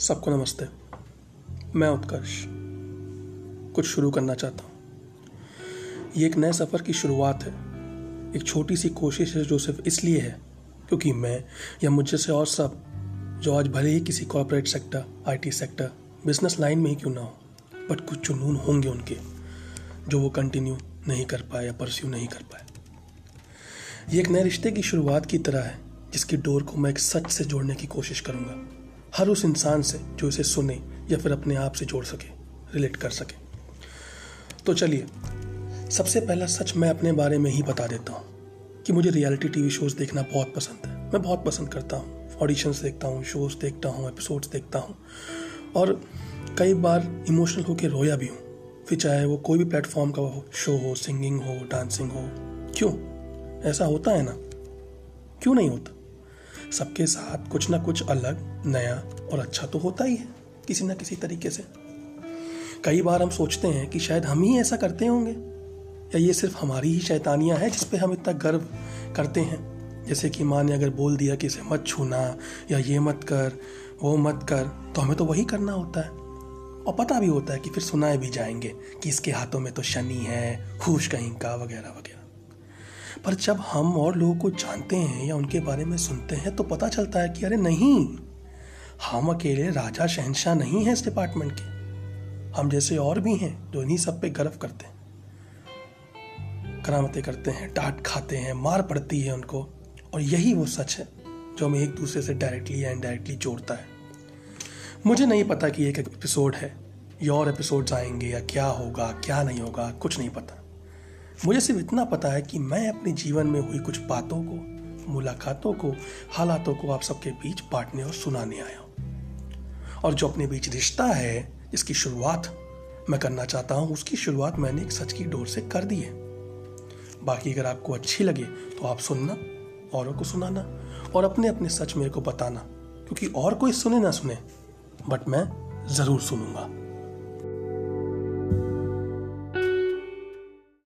सबको नमस्ते। मैं उत्कर्ष। कुछ शुरू करना चाहता हूँ। ये एक नए सफ़र की शुरुआत है। एक छोटी सी कोशिश है जो सिर्फ़ इसलिए है क्योंकि मैं या मुझे से और सब जो आज भले ही किसी corporate sector IT sector business line में ही क्यों ना हो बट कुछ जुनून होंगे उनके, जो वो कंटिन्यू नहीं कर पाए या परस्यू नहीं कर पाए। ये एक नए रिश्ते की शुरुआत की तरह है, जिसकी डोर को मैं एक सच से जोड़ने की कोशिश करूँगा। हर उस इंसान से जो इसे सुने या फिर अपने आप से जोड़ सके रिलेट कर सके। तो चलिए, सबसे पहला सच मैं अपने बारे में ही बता देता हूँ कि मुझे रियलिटी टीवी शोज़ देखना बहुत पसंद है। मैं बहुत पसंद करता हूँ। ऑडिशंस देखता हूँ शोज़ देखता हूँ एपिसोड्स देखता हूँ। और कई बार इमोशनल होकर रोया भी हूँ, फिर चाहे वो कोई भी प्लेटफॉर्म का हो शो हो सिंगिंग हो डांसिंग हो, क्यों? ऐसा होता है ना? क्यों नहीं होता? सबके साथ कुछ ना कुछ अलग, नया और अच्छा तो होता ही है, किसी ना किसी तरीके से। कई बार हम सोचते हैं कि शायद हम ही ऐसा करते होंगे, या ये सिर्फ़ हमारी ही शैतानियाँ हैं जिस पे हम इतना गर्व करते हैं। जैसे कि माँ ने अगर बोल दिया कि इसे मत छूना, या ये मत कर, वो मत कर तो हमें तो वही करना होता है। और पता भी होता है कि फिर सुनाए भी जाएँगे कि इसके हाथों में तो शनि है, हुश कहीं का, वगैरह वगैरह। पर जब हम और लोगों को जानते हैं या उनके बारे में सुनते हैं तो पता चलता है कि अरे नहीं, हम अकेले राजा शहनशाह नहीं हैं इस डिपार्टमेंट के। हम जैसे और भी हैं जो इन्हीं सब पे गर्व करते हैं, करामतें करते हैं, डांट खाते हैं, मार पड़ती है उनको। और यही वो सच है जो हमें एक दूसरे से डायरेक्टली या इनडायरेक्टली जोड़ता है। मुझे नहीं पता कि एक एपिसोड है, या और एपिसोड्स आएँगे या क्या होगा, क्या नहीं होगा, कुछ नहीं पता। मुझे सिर्फ़ इतना पता है कि मैं अपने जीवन में हुई कुछ बातों को, मुलाकातों को, हालातों को आप सबके बीच बांटने और सुनाने आया हूँ। और जो अपने बीच रिश्ता है, जिसकी शुरुआत मैं करना चाहता हूँ, उसकी शुरुआत मैंने एक सच की डोर से कर दी है। बाकी अगर आपको अच्छी लगे तो आप सुनना, औरों को सुनाना, और अपने अपने सच मेरे को बताना, क्योंकि और कोई सुने ना सुने, बट मैं ज़रूर सुनूँगा।